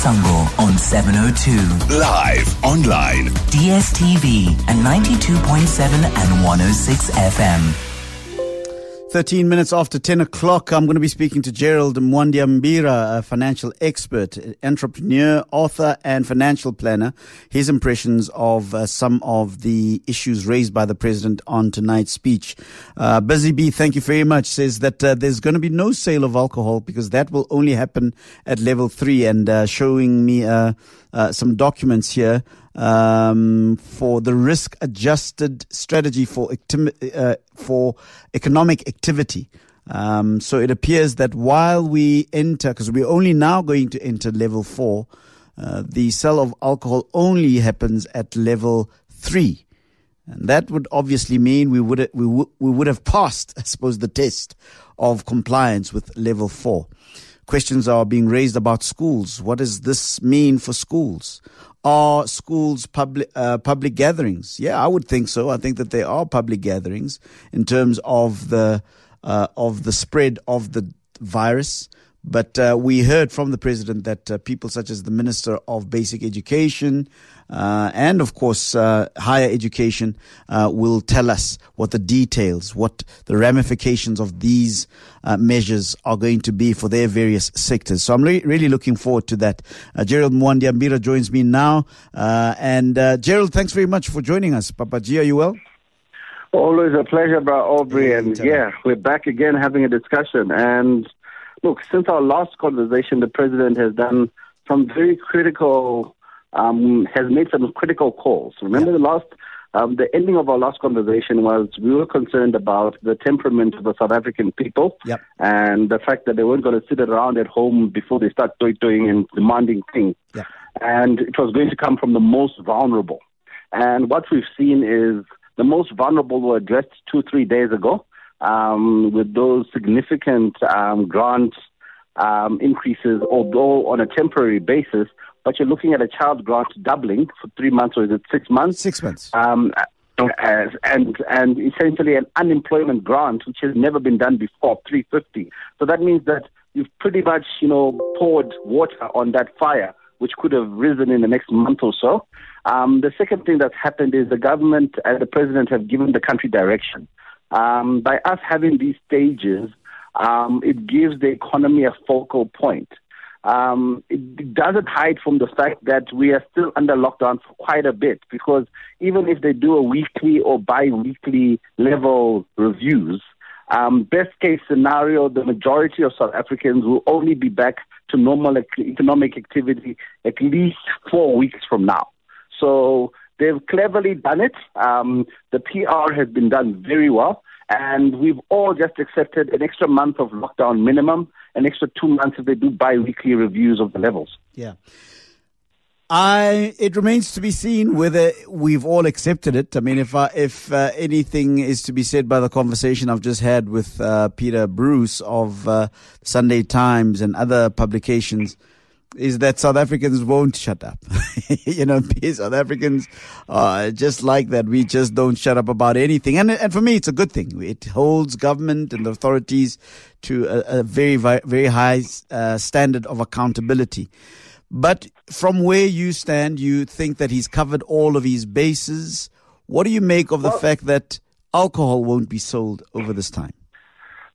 Masango on 702. Live, online. DSTV and 92.7 and 106 FM. 13 minutes after 10 o'clock, I'm going to be speaking to Gerald Mwandiambira, a financial expert, entrepreneur, author, and financial planner. His impressions of uh, some of the issues raised by the president on tonight's speech. Uh, Busy B, thank you very much, says that uh, there's going to be no sale of alcohol because that will only happen at level three and uh, showing me uh, uh, some documents here um, for the risk adjusted strategy for, uh, for economic activity. Um, so it appears that while we enter, because we're only now going to enter level four, uh, the sale of alcohol only happens at level three. And that would obviously mean we would, we, w- we would have passed, I suppose, the test of compliance with level four. Questions are being raised about schools. What does this mean for schools? Are schools public uh, public gatherings? Yeah, I would think so. I think that they are public gatherings in terms of the uh, of the spread of the virus. But uh, we heard from the president that uh, people such as the Minister of Basic Education uh, and, of course, uh, higher education uh, will tell us what the details, what the ramifications of these uh, measures are going to be for their various sectors. So I'm re- really looking forward to that. Gerald Mwandiambira joins me now. and Gerald, thanks very much for joining us. Papa G, are you well? Always a pleasure, Aubrey. And yeah, we're back again having a discussion. And look, since our last conversation, the president has done some very critical, um, has made some critical calls. Remember yeah. the last, um, the ending of our last conversation was we were concerned about the temperament of the South African people yep. and the fact that they weren't going to sit around at home before they start doing and demanding things. Yep. And it was going to come from the most vulnerable. And what we've seen is the most vulnerable were addressed two, three days ago um, with those significant um, grant um, increases, although on a temporary basis. But you're looking at a child grant doubling for three months, or is it six months? Six months. Um, as, and and essentially an unemployment grant, which has never been done before, 350. So that means that you've pretty much you know poured water on that fire, which could have risen in the next month or so. Um, the second thing that's happened is the government and the president have given the country direction. Um, by us having these stages, um, it gives the economy a focal point. Um, it doesn't hide from the fact that we are still under lockdown for quite a bit because even if they do a weekly or bi-weekly level reviews, um, best case scenario, the majority of South Africans will only be back to normal economic activity at least four weeks from now. So they've cleverly done it. Um, the PR has been done very well. And we've all just accepted an extra month of lockdown minimum, an extra two months if they do bi weekly reviews of the levels. Yeah. I, it remains to be seen whether we've all accepted it. I mean, if I, if uh, anything is to be said by the conversation I've just had with uh, Peter Bruce of uh, Sunday Times and other publications, is that South Africans won't shut up. you know, South Africans are just like that. We just don't shut up about anything. And, and for me, it's a good thing. It holds government and the authorities to a, a very, very high uh, standard of accountability. But from where you stand, you think that he's covered all of his bases. What do you make of the well, fact that alcohol won't be sold over this time?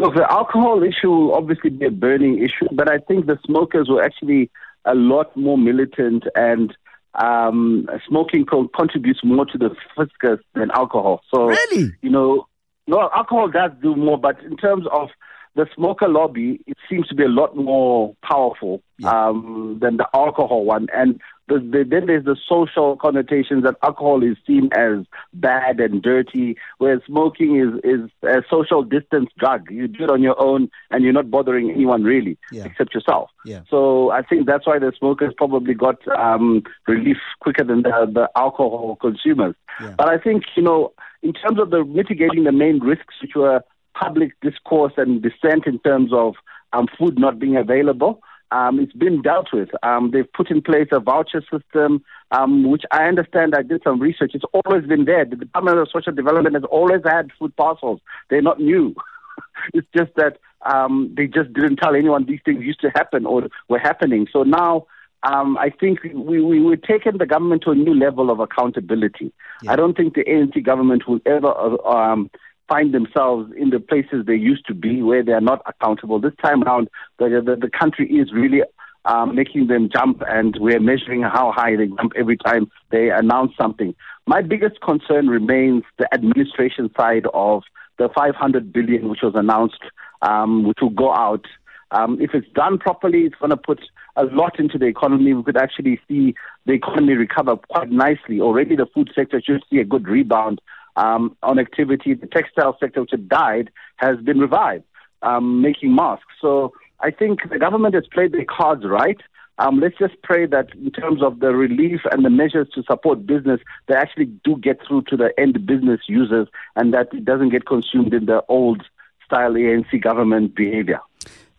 Look, the alcohol issue will obviously be a burning issue, but I think the smokers were actually a lot more militant and um, smoking co- contributes more to the fiscus than alcohol. So, really? you know, no, alcohol does do more, but in terms of the smoker lobby, it seems to be a lot more powerful yeah. um, than the alcohol one. And the, the, then there's the social connotations that alcohol is seen as bad and dirty, whereas smoking is, is a social distance drug. You do it on your own and you're not bothering anyone really, yeah. except yourself. Yeah. So I think that's why the smokers probably got um, relief quicker than the, the alcohol consumers. Yeah. But I think, you know, in terms of the mitigating the main risks, which were public discourse and dissent in terms of um, food not being available, um, it's been dealt with. Um, they've put in place a voucher system, um, which I understand. I did some research. It's always been there. The Department of Social Development has always had food parcels. They're not new. it's just that um, they just didn't tell anyone these things used to happen or were happening. So now um, I think we, we, we're taking the government to a new level of accountability. Yeah. I don't think the ANC government will ever uh, um, find themselves in the places they used to be where they are not accountable. This time around, the, the, the country is really um, making them jump, and we're measuring how high they jump every time they announce something. My biggest concern remains the administration side of the 500 billion which was announced, um, which will go out. Um, if it's done properly, it's going to put a lot into the economy. We could actually see the economy recover quite nicely. Already, the food sector should see a good rebound um, on activity. The textile sector, which had died, has been revived, um, making masks. So I think the government has played their cards right. Um, let's just pray that in terms of the relief and the measures to support business, they actually do get through to the end business users and that it doesn't get consumed in the old style ANC government behavior.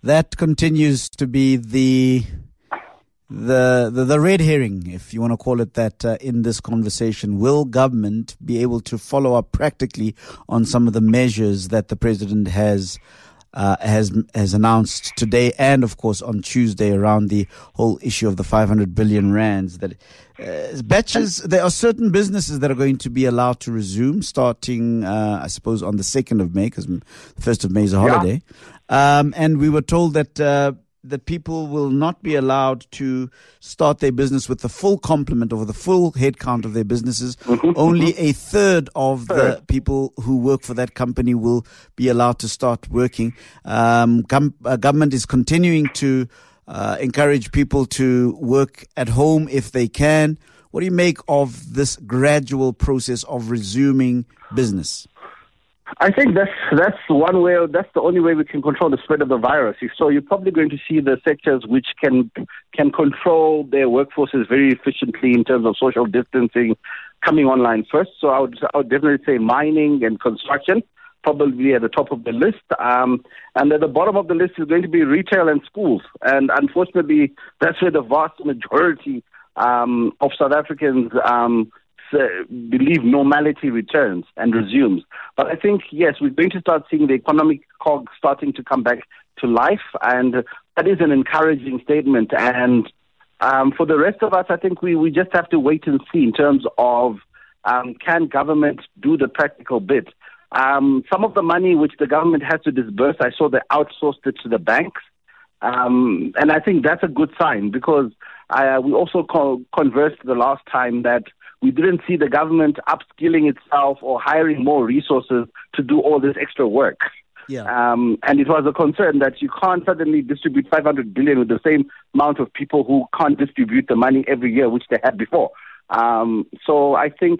That continues to be the the, the, the red herring, if you want to call it that, uh, in this conversation. Will government be able to follow up practically on some of the measures that the president has uh, has has announced today and of course on Tuesday around the whole issue of the 500 billion rands that uh, batches there are certain businesses that are going to be allowed to resume starting uh, I suppose on the 2nd of May because the 1st of May is a holiday yeah. um, and we were told that uh, that people will not be allowed to start their business with the full complement or the full headcount of their businesses. Mm-hmm. Only a third of the people who work for that company will be allowed to start working. Um, com- uh, government is continuing to uh, encourage people to work at home if they can. What do you make of this gradual process of resuming business? I think that's that's one way. That's the only way we can control the spread of the virus. So you're probably going to see the sectors which can can control their workforces very efficiently in terms of social distancing coming online first. So I would I would definitely say mining and construction probably at the top of the list. Um, and at the bottom of the list is going to be retail and schools. And unfortunately, that's where the vast majority um, of South Africans um, uh, believe normality returns and resumes. But I think, yes, we're going to start seeing the economic cog starting to come back to life, and that is an encouraging statement. And um, for the rest of us, I think we, we just have to wait and see in terms of um, can government do the practical bit. Um, some of the money which the government has to disburse, I saw they outsourced it to the banks. Um, and I think that's a good sign because uh, we also co- conversed the last time that we didn't see the government upskilling itself or hiring more resources to do all this extra work. Yeah. Um, and it was a concern that you can't suddenly distribute 500 billion with the same amount of people who can't distribute the money every year, which they had before. Um, so I think,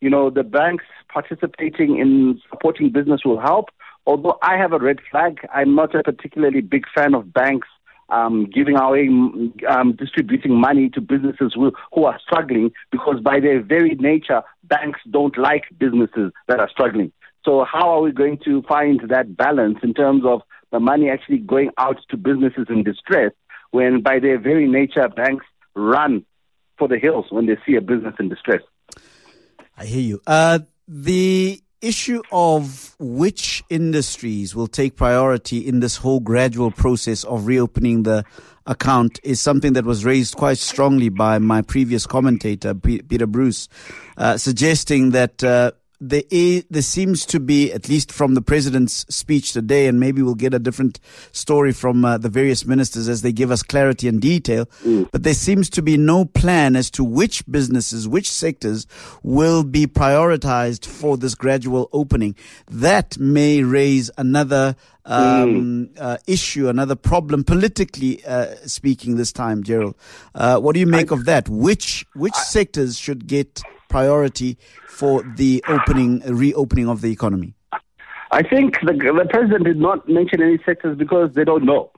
you know, the banks participating in supporting business will help. Although I have a red flag, I'm not a particularly big fan of banks um, giving away, um, distributing money to businesses who, who are struggling because by their very nature, banks don't like businesses that are struggling. So how are we going to find that balance in terms of the money actually going out to businesses in distress when by their very nature, banks run for the hills when they see a business in distress? I hear you. Uh, the issue of which industries will take priority in this whole gradual process of reopening the account is something that was raised quite strongly by my previous commentator, Peter Bruce, uh, suggesting that uh, there, is, there seems to be, at least from the president's speech today, and maybe we'll get a different story from uh, the various ministers as they give us clarity and detail, mm. but there seems to be no plan as to which businesses, which sectors will be prioritized for this gradual opening. That may raise another um, mm. uh, issue, another problem politically uh, speaking this time, Gerald. Uh, what do you make I, of that? Which which I, sectors should get priority for the opening, reopening of the economy? I think the, the president did not mention any sectors because they don't know.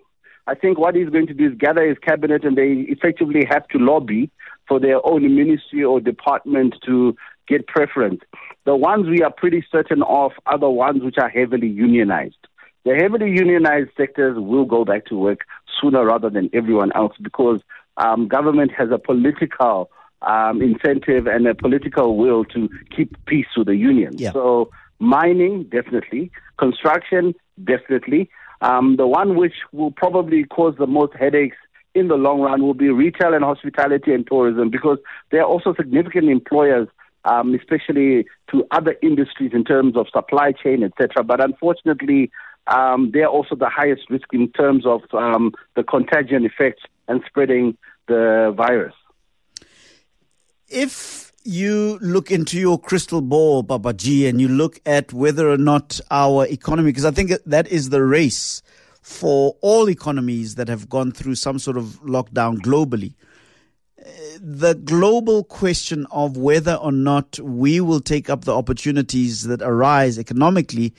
I think what he's going to do is gather his cabinet and they effectively have to lobby for their own ministry or department to get preference. The ones we are pretty certain of are the ones which are heavily unionized. The heavily unionized sectors will go back to work sooner rather than everyone else because um, government has a political um, incentive and a political will to keep peace with the union. Yeah. So mining, definitely. Construction, definitely. Um, the one which will probably cause the most headaches in the long run will be retail and hospitality and tourism because they are also significant employers, um, especially to other industries in terms of supply chain, etc. But unfortunately, um, they are also the highest risk in terms of um, the contagion effect and spreading the virus. If you look into your crystal ball, Babaji, and you look at whether or not our economy, because I think that is the race for all economies that have gone through some sort of lockdown globally. The global question of whether or not we will take up the opportunities that arise economically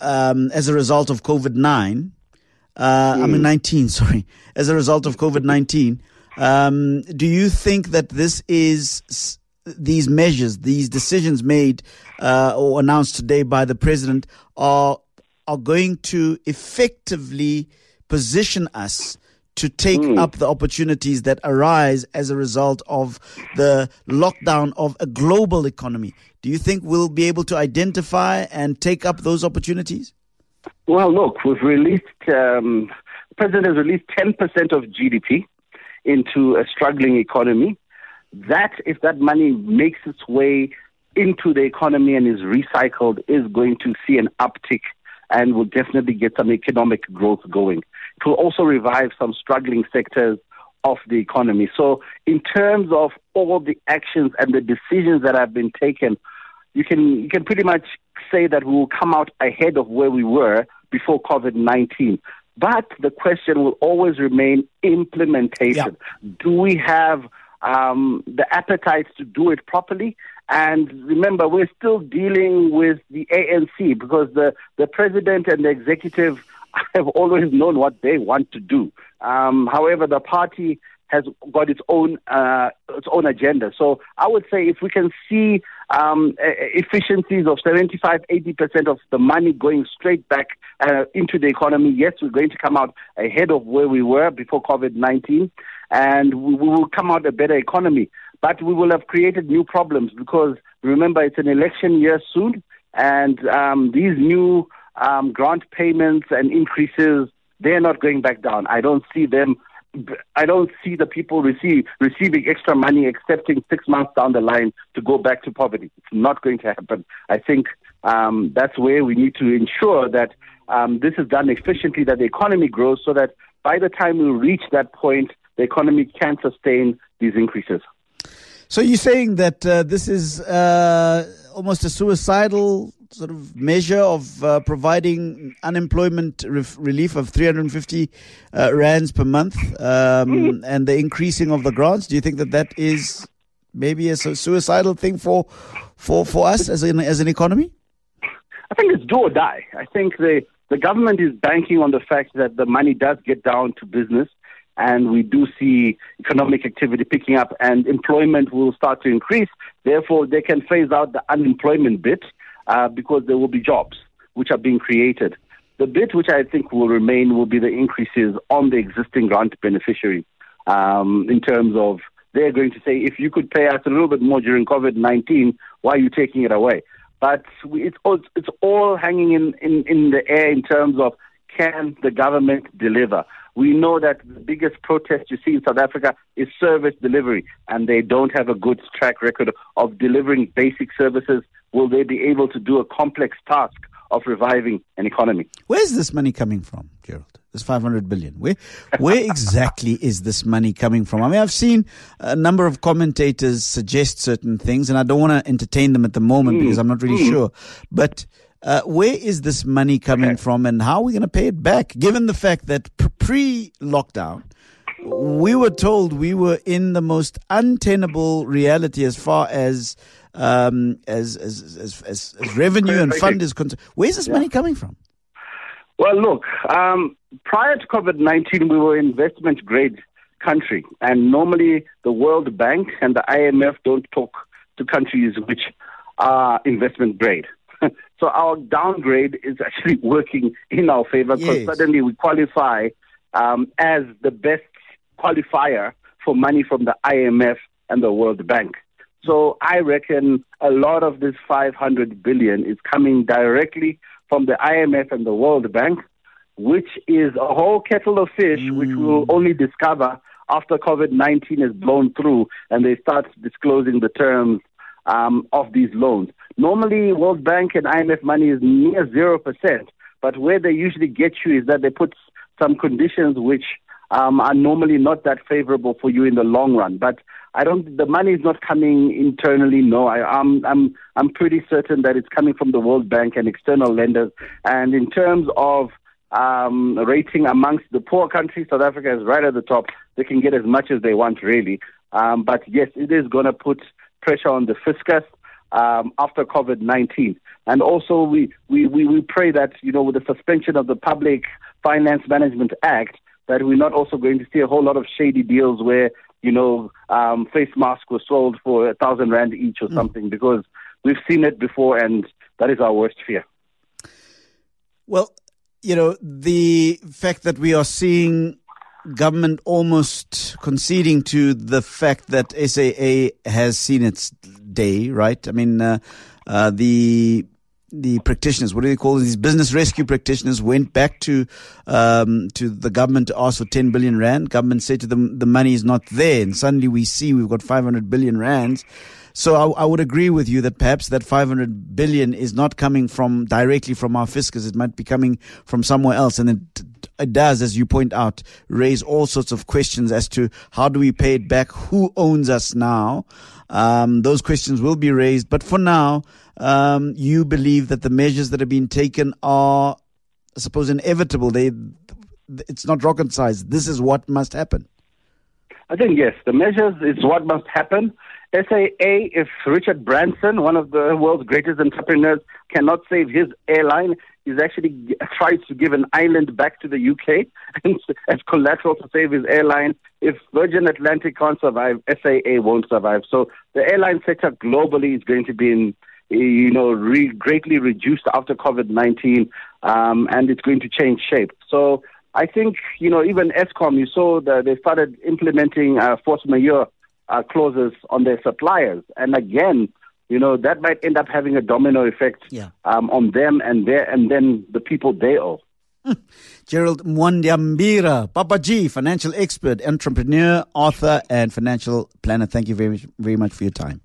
um, as a result of COVID 9, uh, mm. I mean hmm. 19, sorry, as a result of COVID 19. Um, do you think that this is these measures, these decisions made uh, or announced today by the president are are going to effectively position us to take mm. up the opportunities that arise as a result of the lockdown of a global economy. Do you think we'll be able to identify and take up those opportunities? Well, look, we've released, um, the president has released 10% of GDP into a struggling economy. That, if that money makes its way into the economy and is recycled, is going to see an uptick and will definitely get some economic growth going. It will also revive some struggling sectors of the economy. So, in terms of all the actions and the decisions that have been taken, you can you can pretty much say that we will come out ahead of where we were before COVID nineteen. But the question will always remain implementation. Yeah. Do we have um, the appetite to do it properly? And remember, we're still dealing with the ANC because the, the president and the executive have always known what they want to do. Um, however, the party has got its own uh, its own agenda. So I would say if we can see um, efficiencies of 75, 80 percent of the money going straight back uh, into the economy, yes, we're going to come out ahead of where we were before COVID 19, and we will come out a better economy. But we will have created new problems because remember it's an election year soon, and um, these new um, grant payments and increases they're not going back down. I don't see them I don't see the people receive, receiving extra money, accepting six months down the line to go back to poverty. It's not going to happen. I think um, that's where we need to ensure that um, this is done efficiently, that the economy grows, so that by the time we reach that point, the economy can sustain these increases. So you're saying that uh, this is uh, almost a suicidal sort of measure of uh, providing unemployment ref- relief of 350 uh, rands per month um, and the increasing of the grants? Do you think that that is maybe a suicidal thing for for for us as an as an economy? I think it's do or die. I think the the government is banking on the fact that the money does get down to business and we do see economic activity picking up and employment will start to increase. Therefore, they can phase out the unemployment bit uh, because there will be jobs which are being created. The bit which I think will remain will be the increases on the existing grant beneficiaries um, in terms of they're going to say, if you could pay us a little bit more during COVID 19, why are you taking it away? But it's all, it's all hanging in, in, in the air in terms of can the government deliver? We know that the biggest protest you see in South Africa is service delivery, and they don't have a good track record of delivering basic services. Will they be able to do a complex task of reviving an economy? Where's this money coming from, Gerald? This 500 billion. Where, where exactly is this money coming from? I mean, I've seen a number of commentators suggest certain things, and I don't want to entertain them at the moment mm. because I'm not really mm. sure. But uh, where is this money coming okay. from and how are we going to pay it back? Given the fact that pre lockdown, we were told we were in the most untenable reality as far as um, as, as, as, as, as revenue and fund is concerned. Where's this yeah. money coming from? Well, look, um, prior to COVID 19, we were investment grade country. And normally the World Bank and the IMF don't talk to countries which are investment grade. so our downgrade is actually working in our favor because yes. suddenly we qualify um, as the best qualifier for money from the IMF and the World Bank. So I reckon a lot of this 500 billion is coming directly from the IMF and the World Bank. which is a whole kettle of fish, mm. which we'll only discover after COVID 19 is blown through and they start disclosing the terms um, of these loans. Normally, World Bank and IMF money is near 0%, but where they usually get you is that they put some conditions which um, are normally not that favorable for you in the long run. But I don't. The money is not coming internally. No, I, am I'm, I'm I'm pretty certain that it's coming from the World Bank and external lenders. And in terms of um, rating amongst the poor countries, South Africa is right at the top. They can get as much as they want, really. Um, but yes, it is going to put pressure on the fiscus um, after COVID 19. And also, we, we, we, we pray that, you know, with the suspension of the Public Finance Management Act, that we're not also going to see a whole lot of shady deals where, you know, um, face masks were sold for a thousand rand each or mm. something, because we've seen it before and that is our worst fear. Well, you know, the fact that we are seeing government almost conceding to the fact that SAA has seen its day, right? I mean, uh, uh, the the practitioners, what do they call these business rescue practitioners, went back to um, to the government to ask for 10 billion rand. Government said to them, the money is not there, and suddenly we see we've got 500 billion rands. So I, I, would agree with you that perhaps that 500 billion is not coming from directly from our fiscus. It might be coming from somewhere else, and it it does, as you point out, raise all sorts of questions as to how do we pay it back, who owns us now. Um, those questions will be raised, but for now, um, you believe that the measures that have been taken are, I suppose, inevitable. They, it's not rocket science. This is what must happen. I think yes, the measures is what must happen. SAA, if Richard Branson, one of the world's greatest entrepreneurs, cannot save his airline, he's actually tries to give an island back to the UK as collateral to save his airline. If Virgin Atlantic can't survive, SAA won't survive. So the airline sector globally is going to be in, you know, re- greatly reduced after COVID-19, um, and it's going to change shape. So I think, you know, even Eskom, you saw that they started implementing uh, force majeure uh, clauses on their suppliers. And again, you know, that might end up having a domino effect yeah. um, on them and their, and then the people they owe. Hmm. Gerald Mwandiambira, Papa G, financial expert, entrepreneur, author, and financial planner. Thank you very, very much for your time.